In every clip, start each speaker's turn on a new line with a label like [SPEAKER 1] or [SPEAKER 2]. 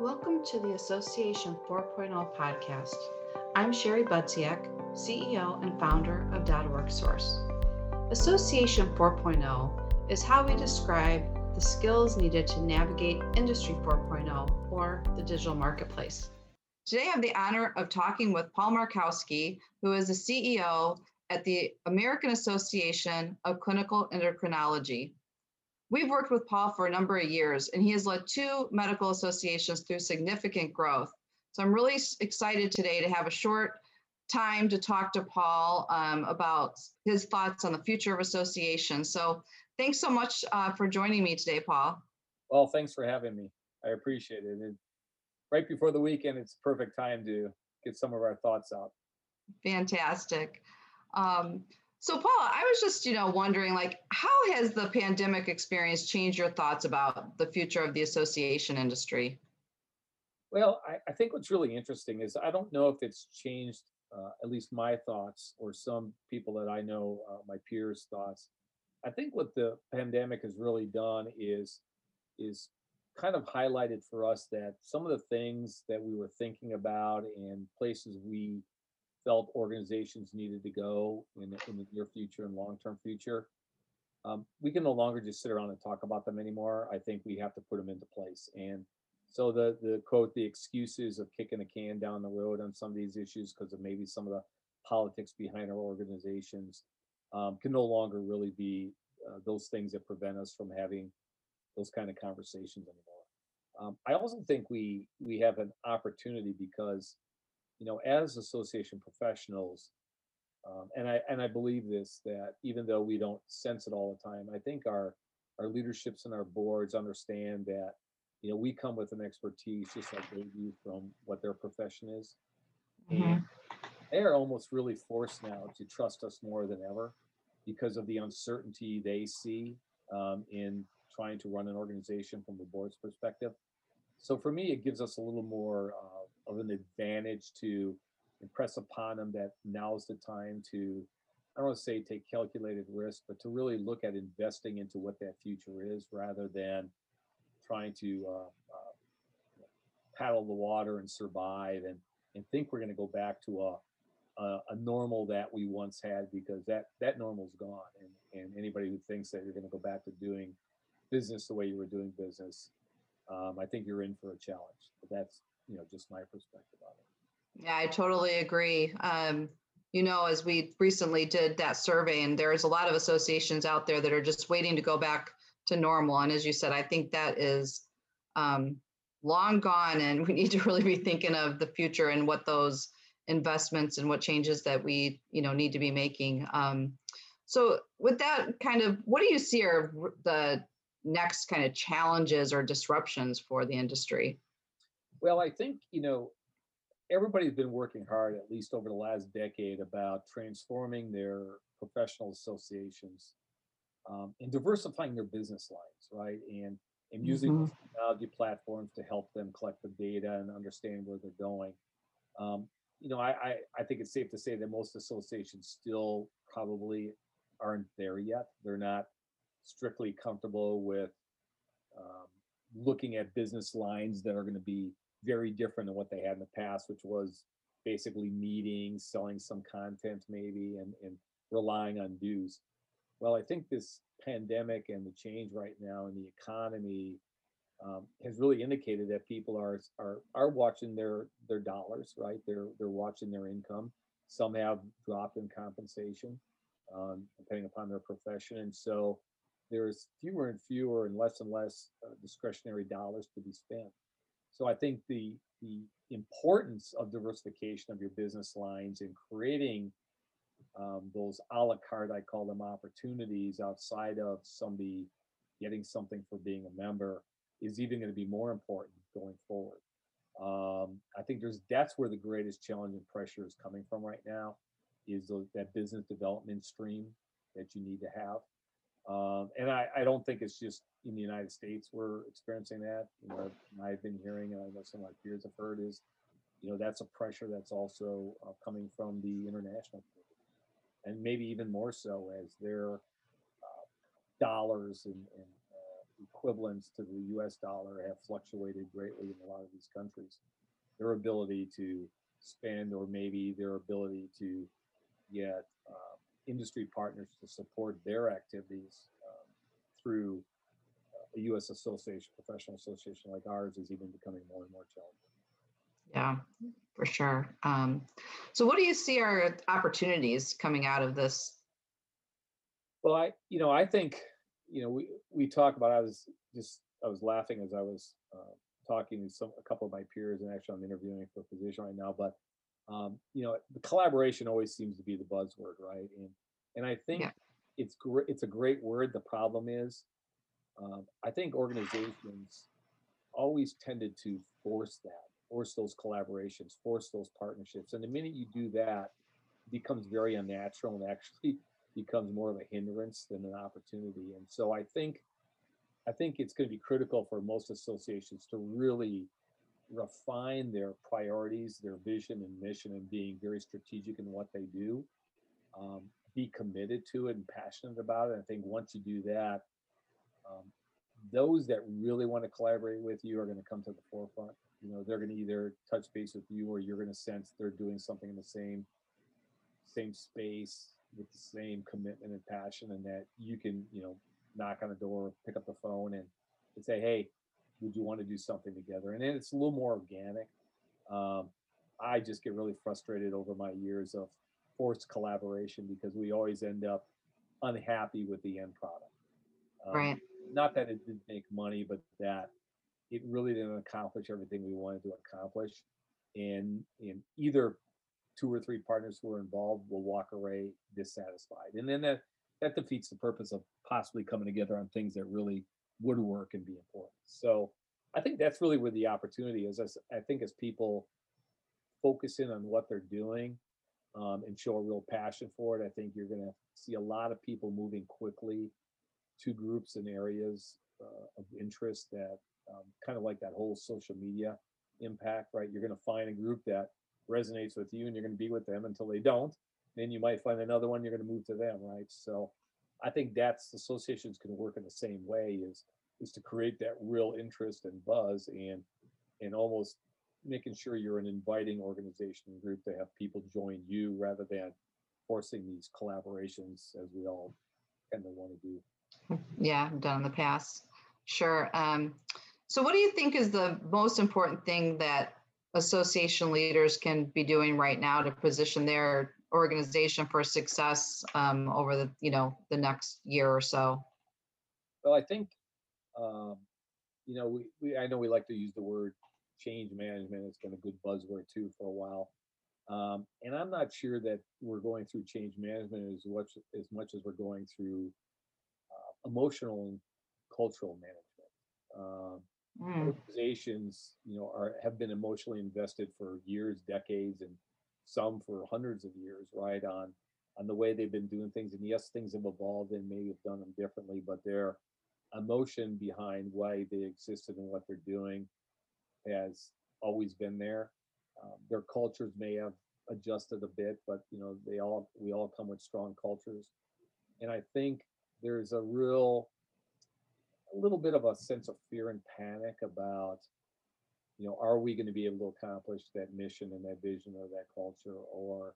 [SPEAKER 1] Welcome to the Association 4.0 podcast. I'm Sherry Budziak, CEO and founder of .org Source. Association 4.0 is how we describe the skills needed to navigate Industry 4.0 or the digital marketplace. Today, I have the honor of talking with Paul Markowski, who is the CEO at the American Association of Clinical Endocrinology. We've worked with Paul for a number of years, and he has led two medical associations through significant growth. So I'm really excited today to have a short time to talk to Paul um, about his thoughts on the future of associations. So thanks so much uh, for joining me today, Paul.
[SPEAKER 2] Well, thanks for having me. I appreciate it. And right before the weekend, it's perfect time to get some of our thoughts out.
[SPEAKER 1] Fantastic. Um, so, Paul, I was just, you know, wondering, like, how has the pandemic experience changed your thoughts about the future of the association industry?
[SPEAKER 2] Well, I, I think what's really interesting is I don't know if it's changed uh, at least my thoughts or some people that I know, uh, my peers' thoughts. I think what the pandemic has really done is is kind of highlighted for us that some of the things that we were thinking about and places we felt organizations needed to go in, the- in the near future and long-term future. Um, we can no longer just sit around and talk about them anymore. I think we have to put them into place. And so the the quote, the excuses of kicking the can down the road on some of these issues because of maybe some of the politics behind our organizations um, can no longer really be uh, those things that prevent us from having those kind of conversations anymore. Um, I also think we we have an opportunity because you know, as association professionals, um, and I and I believe this that even though we don't sense it all the time, I think our our leaderships and our boards understand that you know we come with an expertise just like they do from what their profession is,
[SPEAKER 1] Mm-hmm.
[SPEAKER 2] and they are almost really forced now to trust us more than ever because of the uncertainty they see um, in trying to run an organization from the board's perspective. So for me, it gives us a little more uh, of an advantage to impress upon them that now's the time to, I don't want to say take calculated risk, but to really look at investing into what that future is rather than trying to uh, uh, paddle the water and survive and, and think we're going to go back to a, a, a normal that we once had because that, that normal's gone. And, and anybody who thinks that you're going to go back to doing business the way you were doing business um, I think you're in for a challenge. But that's you know just my perspective on it.
[SPEAKER 1] Yeah, I totally agree. Um, you know, as we recently did that survey, and there's a lot of associations out there that are just waiting to go back to normal. And as you said, I think that is um, long gone, and we need to really be thinking of the future and what those investments and what changes that we you know need to be making. Um, so, with that kind of, what do you see are the next kind of challenges or disruptions for the industry?
[SPEAKER 2] Well, I think, you know, everybody's been working hard, at least over the last decade, about transforming their professional associations um, and diversifying their business lines, right? And and using mm-hmm. technology platforms to help them collect the data and understand where they're going. Um, you know, I, I, I think it's safe to say that most associations still probably aren't there yet. They're not strictly comfortable with um, looking at business lines that are going to be very different than what they had in the past, which was basically meetings, selling some content maybe, and, and relying on dues. Well, I think this pandemic and the change right now in the economy um, has really indicated that people are are are watching their their dollars, right? They're they're watching their income. Some have dropped in compensation, um, depending upon their profession, and so there's fewer and fewer and less and less uh, discretionary dollars to be spent. So I think the the importance of diversification of your business lines and creating um, those a la carte, I call them opportunities outside of somebody getting something for being a member is even going to be more important going forward. Um, I think there's that's where the greatest challenge and pressure is coming from right now, is the, that business development stream that you need to have. Um, and I, I don't think it's just in the United States we're experiencing that. You know, I've been hearing, and I know some of my peers have heard, is you know that's a pressure that's also uh, coming from the international community, and maybe even more so as their uh, dollars and, and uh, equivalents to the US dollar have fluctuated greatly in a lot of these countries. Their ability to spend, or maybe their ability to get uh, industry partners to support their activities um, through a U.S. association, professional association like ours, is even becoming more and more challenging.
[SPEAKER 1] Yeah, for sure. Um, so, what do you see are opportunities coming out of this?
[SPEAKER 2] Well, I, you know, I think, you know, we we talk about. I was just, I was laughing as I was uh, talking to some a couple of my peers, and actually, I'm interviewing for a position right now. But um, you know, the collaboration always seems to be the buzzword, right? And and I think
[SPEAKER 1] Yeah.
[SPEAKER 2] it's great. It's a great word. The problem is, um, I think organizations always tended to force that, force those collaborations, force those partnerships. And the minute you do that, it becomes very unnatural and actually becomes more of a hindrance than an opportunity. And so I think I think it's going to be critical for most associations to really refine their priorities, their vision and mission, and being very strategic in what they do. Um, be committed to it and passionate about it. I think once you do that, um, those that really want to collaborate with you are going to come to the forefront. You know, they're going to either touch base with you, or you're going to sense they're doing something in the same same space with the same commitment and passion, and that you can, you know, knock on the door, pick up the phone, and, and say, "Hey, would you want to do something together?" And then it's a little more organic. Um, I just get really frustrated over my years of forced collaboration because we always end up unhappy with the end product. Um,
[SPEAKER 1] Right.
[SPEAKER 2] Not that it didn't make money, but that it really didn't accomplish everything we wanted to accomplish. And and either two or three partners who are involved will walk away dissatisfied. And then that that defeats the purpose of possibly coming together on things that really would work and be important. So I think that's really where the opportunity is. I think as people focus in on what they're doing um, and show a real passion for it, I think you're going to see a lot of people moving quickly to groups and areas uh, of interest that um, kind of like that whole social media impact, right? You're going to find a group that resonates with you and you're going to be with them until they don't. Then you might find another one, you're going to move to them, right? So I think that's associations can work in the same way is is to create that real interest and buzz and and almost making sure you're an inviting organization and group to have people join you rather than forcing these collaborations as we all kind of want to do.
[SPEAKER 1] Yeah, done in the past. Sure. Um, so, what do you think is the most important thing that association leaders can be doing right now to position their organization for success um, over the you know the next year or so?
[SPEAKER 2] Well, I think, um, you know, we, we I know we like to use the word change management. It's been a good buzzword too for a while. Um, and I'm not sure that we're going through change management as much as much as we're going through emotional and cultural management. Um,
[SPEAKER 1] Mm,
[SPEAKER 2] organizations, you know, are have been emotionally invested for years, decades, and some for hundreds of years, right? On on the way they've been doing things. And yes, things have evolved and may have done them differently, but their emotion behind why they existed and what they're doing has always been there. Um, their cultures may have adjusted a bit, but you know, they all we all come with strong cultures. And I think there's a real a little bit of a sense of fear and panic about you know are we going to be able to accomplish that mission and that vision or that culture? Or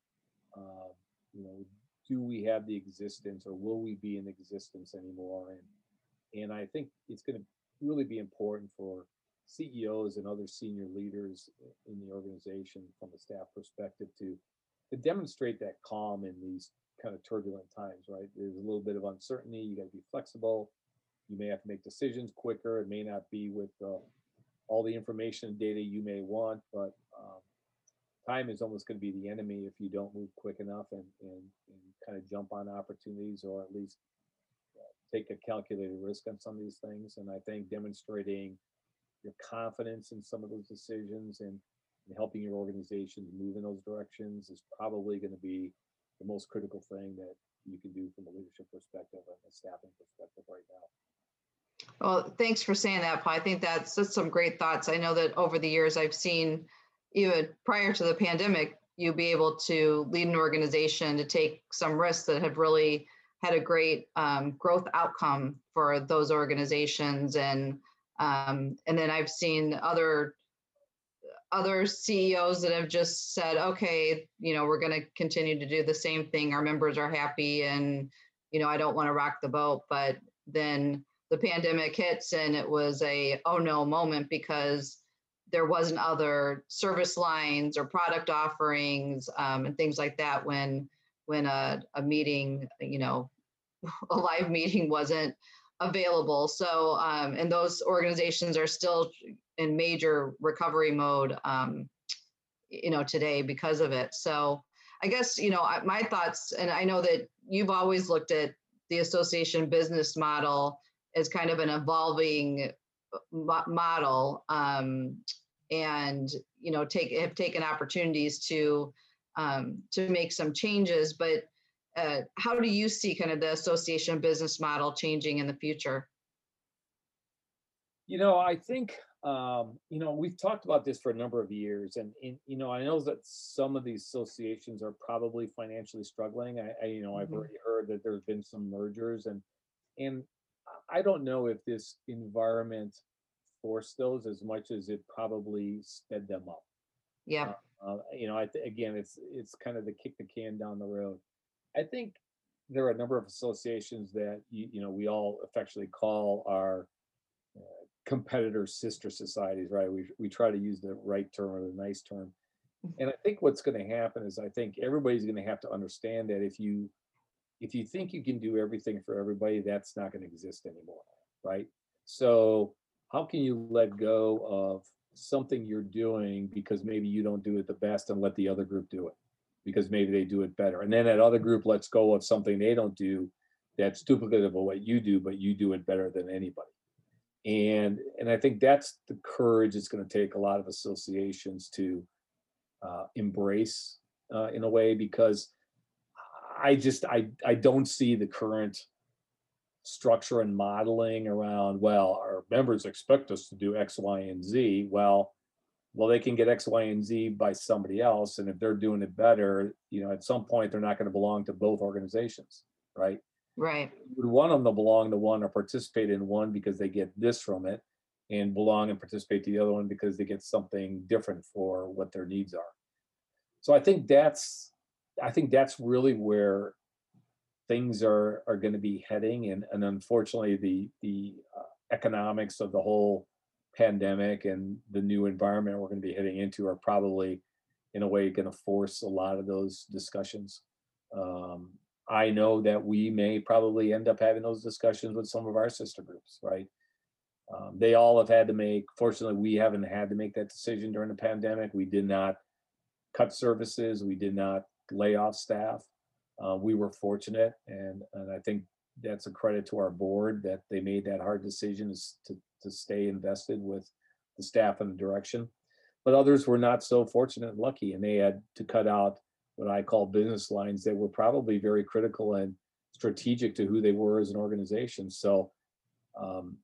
[SPEAKER 2] um, you know do we have the existence or will we be in existence anymore? And and i think it's going to really be important for ceos and other senior leaders in the organization from a staff perspective to to demonstrate that calm in these kind of turbulent times right there's a little bit of uncertainty you got to be flexible you may have to make decisions quicker. It may not be with uh, all the information and data you may want, but um, time is almost going to be the enemy if you don't move quick enough and, and, and kind of jump on opportunities or at least uh, take a calculated risk on some of these things. And I think demonstrating your confidence in some of those decisions and, and helping your organizations move in those directions is probably going to be the most critical thing that you can do from a leadership perspective and a staffing perspective right now.
[SPEAKER 1] Well, thanks for saying that, Paul. I think that's, that's some great thoughts. I know that over the years I've seen even prior to the pandemic, you be able to lead an organization to take some risks that have really had a great um, growth outcome for those organizations and um, and then I've seen other other CEOs that have just said, okay, you know, we're going to continue to do the same thing. Our members are happy, and you know, I don't want to rock the boat. But then the pandemic hits, and it was a oh no moment because there wasn't other service lines or product offerings um, and things like that when when a, a meeting, you know, a live meeting wasn't available. So, um, and those organizations are still in major recovery mode, um, you know, today because of it. So, I guess, you know, my thoughts, and I know that you've always looked at the association business model as kind of an evolving uh, model um, and, you know, take have taken opportunities to um, to make some changes, but uh, how do you see kind of the association business model changing in the future?
[SPEAKER 2] You know, I think um, you know we've talked about this for a number of years, and, and you know I know that some of these associations are probably financially struggling. I, I you know mm-hmm. I've already heard that there's been some mergers, and and I don't know if this environment forced those as much as it probably sped them up.
[SPEAKER 1] Yeah.
[SPEAKER 2] Uh, uh, you know, I th- again, it's it's kind of the kick the can down the road. I think there are a number of associations that you, you know we all affectionately call our competitor sister societies, right? We we try to use the right term or the nice term. Mm-hmm. And I think what's going to happen is I think everybody's going to have to understand that if you if you think you can do everything for everybody, that's not going to exist anymore, right? So how can you let go of something you're doing because maybe you don't do it the best and let the other group do it? because maybe they do it better. And then that other group lets go of something they don't do that's duplicative of what you do, but you do it better than anybody. And and I think that's the courage it's going to take a lot of associations to uh, embrace uh, in a way because I just I I don't see the current structure and modeling around well our members expect us to do X, Y, and Z. Well, well, they can get X, Y, and Z by somebody else. And if they're doing it better, you know, at some point they're not going to belong to both organizations, right?
[SPEAKER 1] Right.
[SPEAKER 2] You would want them to belong to one or participate in one because they get this from it, and belong and participate to the other one because they get something different for what their needs are. So I think that's I think that's really where things are are going to be heading, and and unfortunately the the uh, economics of the whole pandemic and the new environment we're going to be heading into are probably in a way going to force a lot of those discussions um, i know that we may probably end up having those discussions with some of our sister groups right? Um, they all have had to make fortunately we haven't had to make that decision during the pandemic. We did not cut services. We did not lay off staff. Uh, we were fortunate and, and i think that's a credit to our board that they made that hard decision to to stay invested with the staff and the direction. But others were not so fortunate and lucky, and they had to cut out what I call business lines that were probably very critical and strategic to who they were as an organization. So um,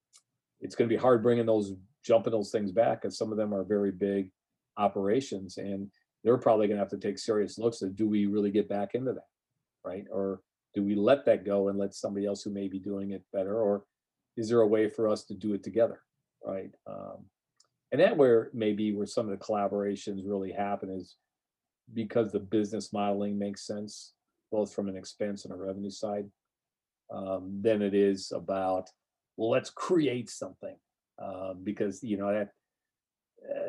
[SPEAKER 2] it's going to be hard bringing those, jumping those things back, because some of them are very big operations, and they're probably going to have to take serious looks at do we really get back into that, right? Or do we let that go and let somebody else who may be doing it better, or is there a way for us to do it together right um, and that where maybe where some of the collaborations really happen is because the business modeling makes sense both from an expense and a revenue side um, than it is about well let's create something. Um, because you know that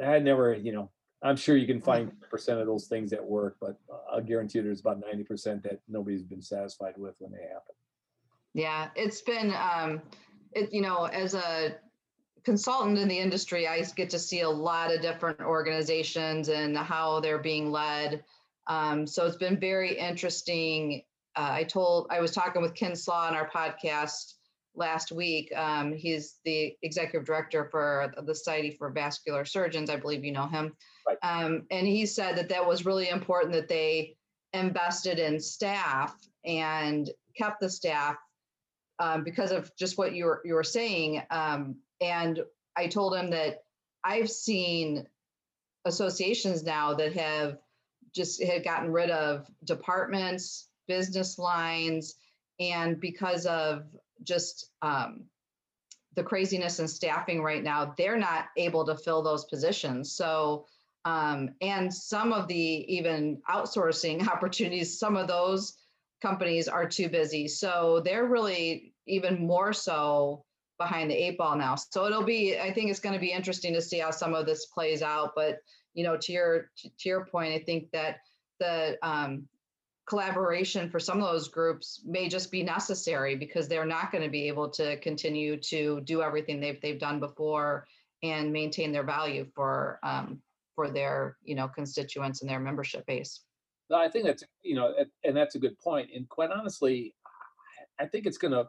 [SPEAKER 2] i never you know i'm sure you can find percent of those things that work but i'll guarantee you there's about 90% that nobody's been satisfied with when they happen.
[SPEAKER 1] Yeah it's been um it, you know, as a consultant in the industry, I get to see a lot of different organizations and how they're being led. Um, so it's been very interesting. Uh, I told I was talking with Ken Slaw on our podcast last week. Um, he's the executive director for the Society for Vascular Surgeons. I believe you know him. Right. Um, and he said that that was really important that they invested in staff and kept the staff um, because of just what you were you were saying. And I told him that I've seen associations now that have just had gotten rid of departments, business lines, and because of just um, the craziness in staffing right now, they're not able to fill those positions. So, um, and some of the even outsourcing opportunities, some of those companies are too busy. So they're really even more so behind the eight ball now. So it'll be, I think it's going to be interesting to see how some of this plays out. But you know, to your to your point, I think that the um, collaboration for some of those groups may just be necessary because they're not going to be able to continue to do everything they've they've done before and maintain their value for um, for their you know constituents and their membership base.
[SPEAKER 2] I think that's you know, and that's a good point. And quite honestly, I think it's gonna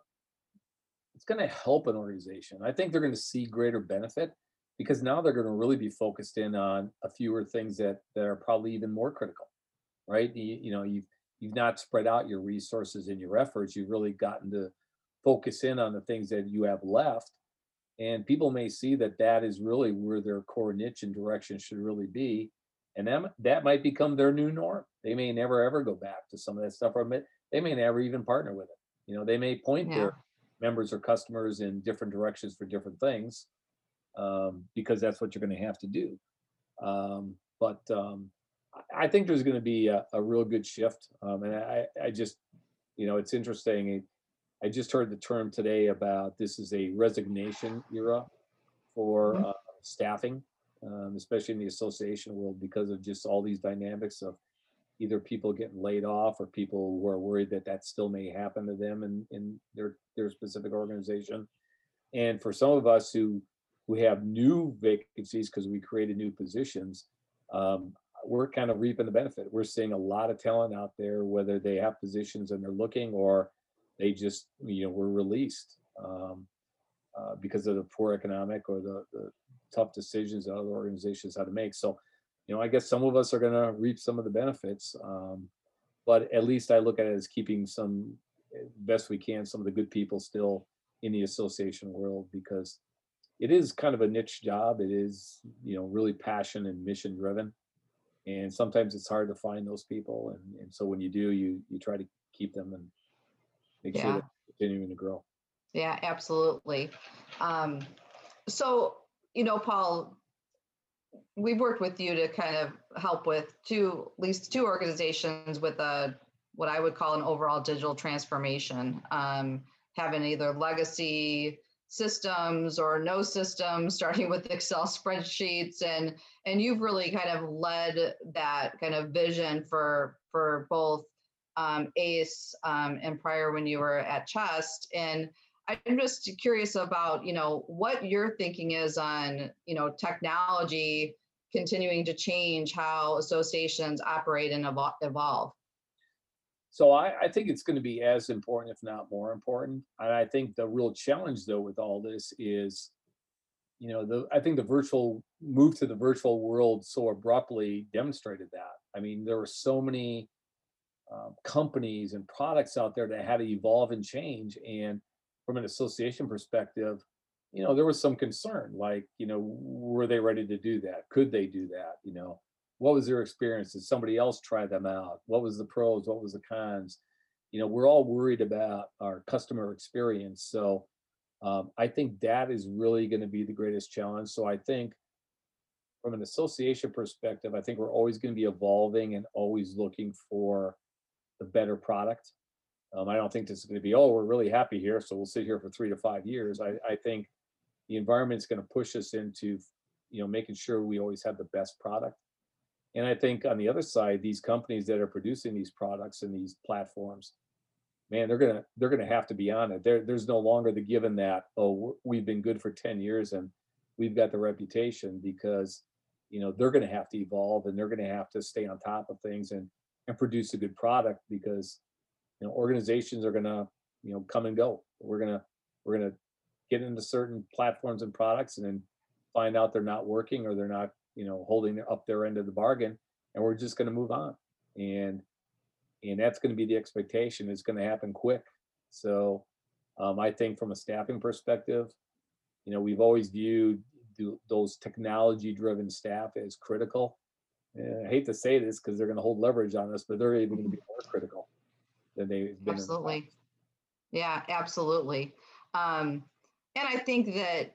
[SPEAKER 2] it's gonna help an organization. I think they're going to see greater benefit because now they're going to really be focused in on a fewer things that that are probably even more critical, right? You, you know, you've you've not spread out your resources and your efforts. You've really gotten to focus in on the things that you have left. And people may see that that is really where their core niche and direction should really be. And that, that might become their new norm. They may never ever go back to some of that stuff, or they may never even partner with it. You know, they may point yeah. their members or customers in different directions for different things um, because that's what you're going to have to do. Um, but um, I think there's going to be a, a, real good shift. Um, and I, I just, you know, it's interesting. I just heard the term today about this is a resignation era for mm-hmm. uh, staffing, um, especially in the association world, because of just all these dynamics of either people getting laid off or people who are worried that that still may happen to them in, in their, their specific organization. And for some of us who, who have new vacancies because we created new positions, um, we're kind of reaping the benefit. We're seeing a lot of talent out there, whether they have positions and they're looking or they just, you know, were released um, uh, because of the poor economic or the, the tough decisions that other organizations had to make. So, you know, I guess some of us are going to reap some of the benefits, um, but at least I look at it as keeping some eh, best we can, some of the good people still in the association world because it is kind of a niche job. It is, you know, really passion and mission driven and sometimes it's hard to find those people and, and so when you do you you try to keep them and make yeah. sure they're continuing to grow
[SPEAKER 1] yeah absolutely um, so you know paul we've worked with you to kind of help with two at least two organizations with a what i would call an overall digital transformation. Um, having either legacy systems or no systems starting with excel spreadsheets and and you've really kind of led that kind of vision for for both um, ace um, and prior when you were at chest. And i'm just curious about you know what your thinking is on you know technology continuing to change how associations operate and evolve
[SPEAKER 2] so I, I think it's going to be as important, if not more important. And I think the real challenge, though, with all this is, you know, the I think the virtual move to the virtual world so abruptly demonstrated that. I mean, there were so many um, companies and products out there that had to evolve and change. And from an association perspective, you know, there was some concern, like, you know, were they ready to do that? Could they do that? You know, what was their experience? Did somebody else try them out? What was the pros? What was the cons? You know, we're all worried about our customer experience. So um, I think that is really going to be the greatest challenge. So I think from an association perspective, I think we're always going to be evolving and always looking for the better product. Um, I don't think this is going to be, oh, we're really happy here, so we'll sit here for three to five years. I, I think the environment is going to push us into, you know, making sure we always have the best product. And I think on the other side, these companies that are producing these products and these platforms, man, they're gonna they're gonna have to be on it. There, there's no longer the given that oh we've been good for ten years and we've got the reputation because you know they're gonna have to evolve and they're gonna have to stay on top of things and and produce a good product because you know organizations are gonna you know come and go. We're gonna we're gonna get into certain platforms and products and then find out they're not working or they're not you know, holding up their end of the bargain, and we're just going to move on. And and that's going to be the expectation. It's going to happen quick. So um, I think from a staffing perspective, you know, we've always viewed those technology-driven staff as critical. And I hate to say this because they're going to hold leverage on us, but they're even going to be more critical than they've been.
[SPEAKER 1] Absolutely. Yeah, absolutely. Um, and I think that,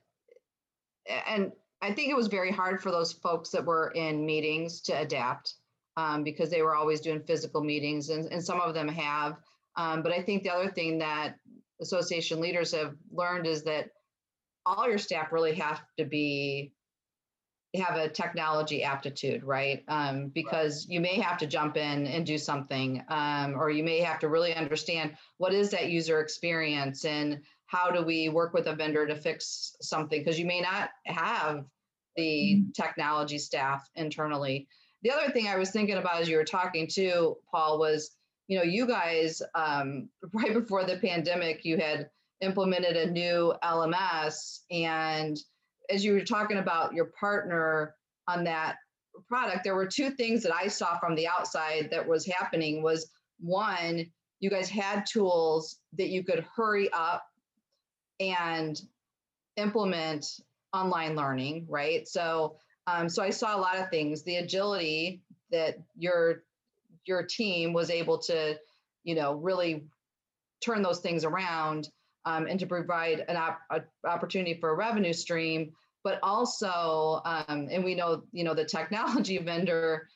[SPEAKER 1] and I think it was very hard for those folks that were in meetings to adapt um, because they were always doing physical meetings, and, and some of them have. Um, but I think the other thing that association leaders have learned is that all your staff really have to be have a technology aptitude, right? Um, because right. you may have to jump in and do something, um, or you may have to really understand what is that user experience and how do we work with a vendor to fix something because you may not have the mm-hmm. technology staff internally. The other thing I was thinking about as you were talking to Paul was, you know, you guys um, right before the pandemic, you had implemented a new LMS and as you were talking about your partner on that product, there were two things that I saw from the outside that was happening was one, you guys had tools that you could hurry up and implement online learning, right? So um, so I saw a lot of things. The agility that your your team was able to, you know, really turn those things around um, and to provide an op- opportunity for a revenue stream but also um, and we know you know the technology vendor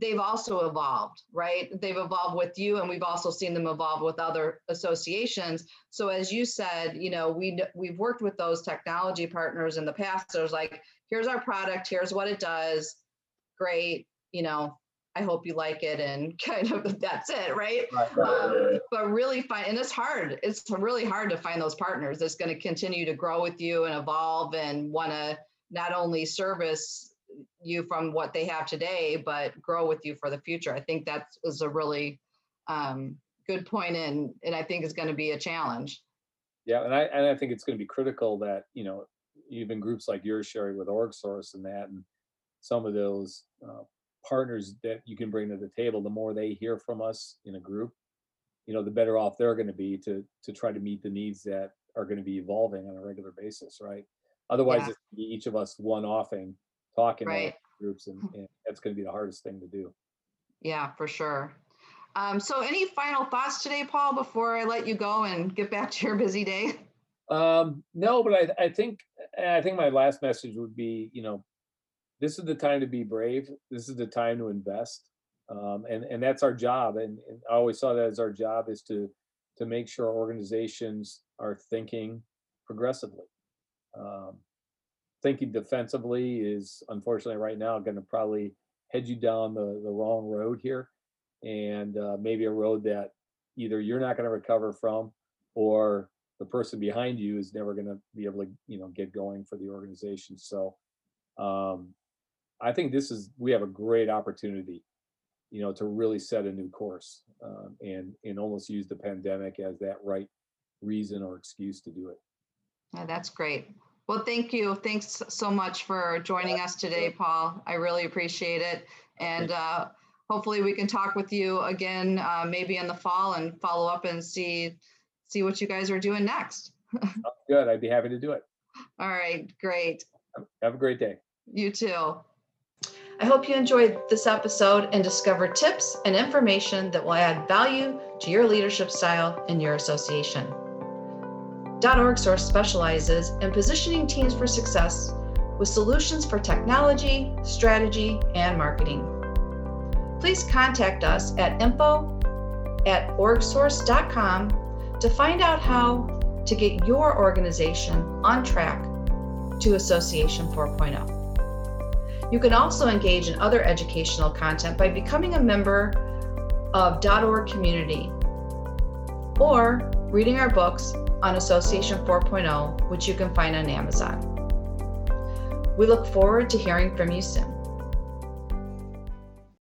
[SPEAKER 1] they've also evolved right? They've evolved with you and we've also seen them evolve with other associations. So as you said you know we we've worked with those technology partners in the past. There's like here's our product here's what it does. Great you know I hope you like it and kind of that's it, right? right, right, um, but really find, and it's hard. It's really hard to find those partners that's going to continue to grow with you and evolve and want to not only service you from what they have today, but grow with you for the future. I think that is a really um, good point, and and I think it's going to be a challenge.
[SPEAKER 2] Yeah, and I and I think it's going to be critical that you know even groups like yours, Sherry, with OrgSource and that, and some of those uh, partners that you can bring to the table, the more they hear from us in a group, you know, the better off they're going to be to to try to meet the needs that are going to be evolving on a regular basis, right? Otherwise, yeah. it's each of us one offing, talking right. groups, and, and that's going to be the hardest thing to do.
[SPEAKER 1] Yeah, for sure. Um, so, any final thoughts today, Paul, before I let you go and get back to your busy day?
[SPEAKER 2] Um, no, but I, I think I think my last message would be, you know, this is the time to be brave. This is the time to invest, um, and and that's our job. And, and, I always saw that as our job is to to make sure organizations are thinking progressively. Um, thinking defensively is unfortunately right now going to probably head you down the the wrong road here, and uh, maybe a road that either you're not going to recover from, or the person behind you is never going to be able to you know get going for the organization. So um, I think this is we have a great opportunity, you know, to really set a new course um, and and almost use the pandemic as that right reason or excuse to do it.
[SPEAKER 1] Yeah, that's great. Well, thank you. Thanks so much for joining us today, Paul. I really appreciate it. And uh, hopefully we can talk with you again, uh, maybe in the fall and follow up and see see what you guys are doing next.
[SPEAKER 2] Good. I'd be happy to do it.
[SPEAKER 1] All right. Great.
[SPEAKER 2] Have a great day.
[SPEAKER 1] You too. I hope you enjoyed this episode and discover tips and information that will add value to your leadership style in your association. .org Source specializes in positioning teams for success with solutions for technology, strategy, and marketing. Please contact us at info at orgsource.com to find out how to get your organization on track to Association 4.0. You can also engage in other educational content by becoming a member of .org community or reading our books on Association 4.0, which you can find on Amazon. We look forward to hearing from you soon.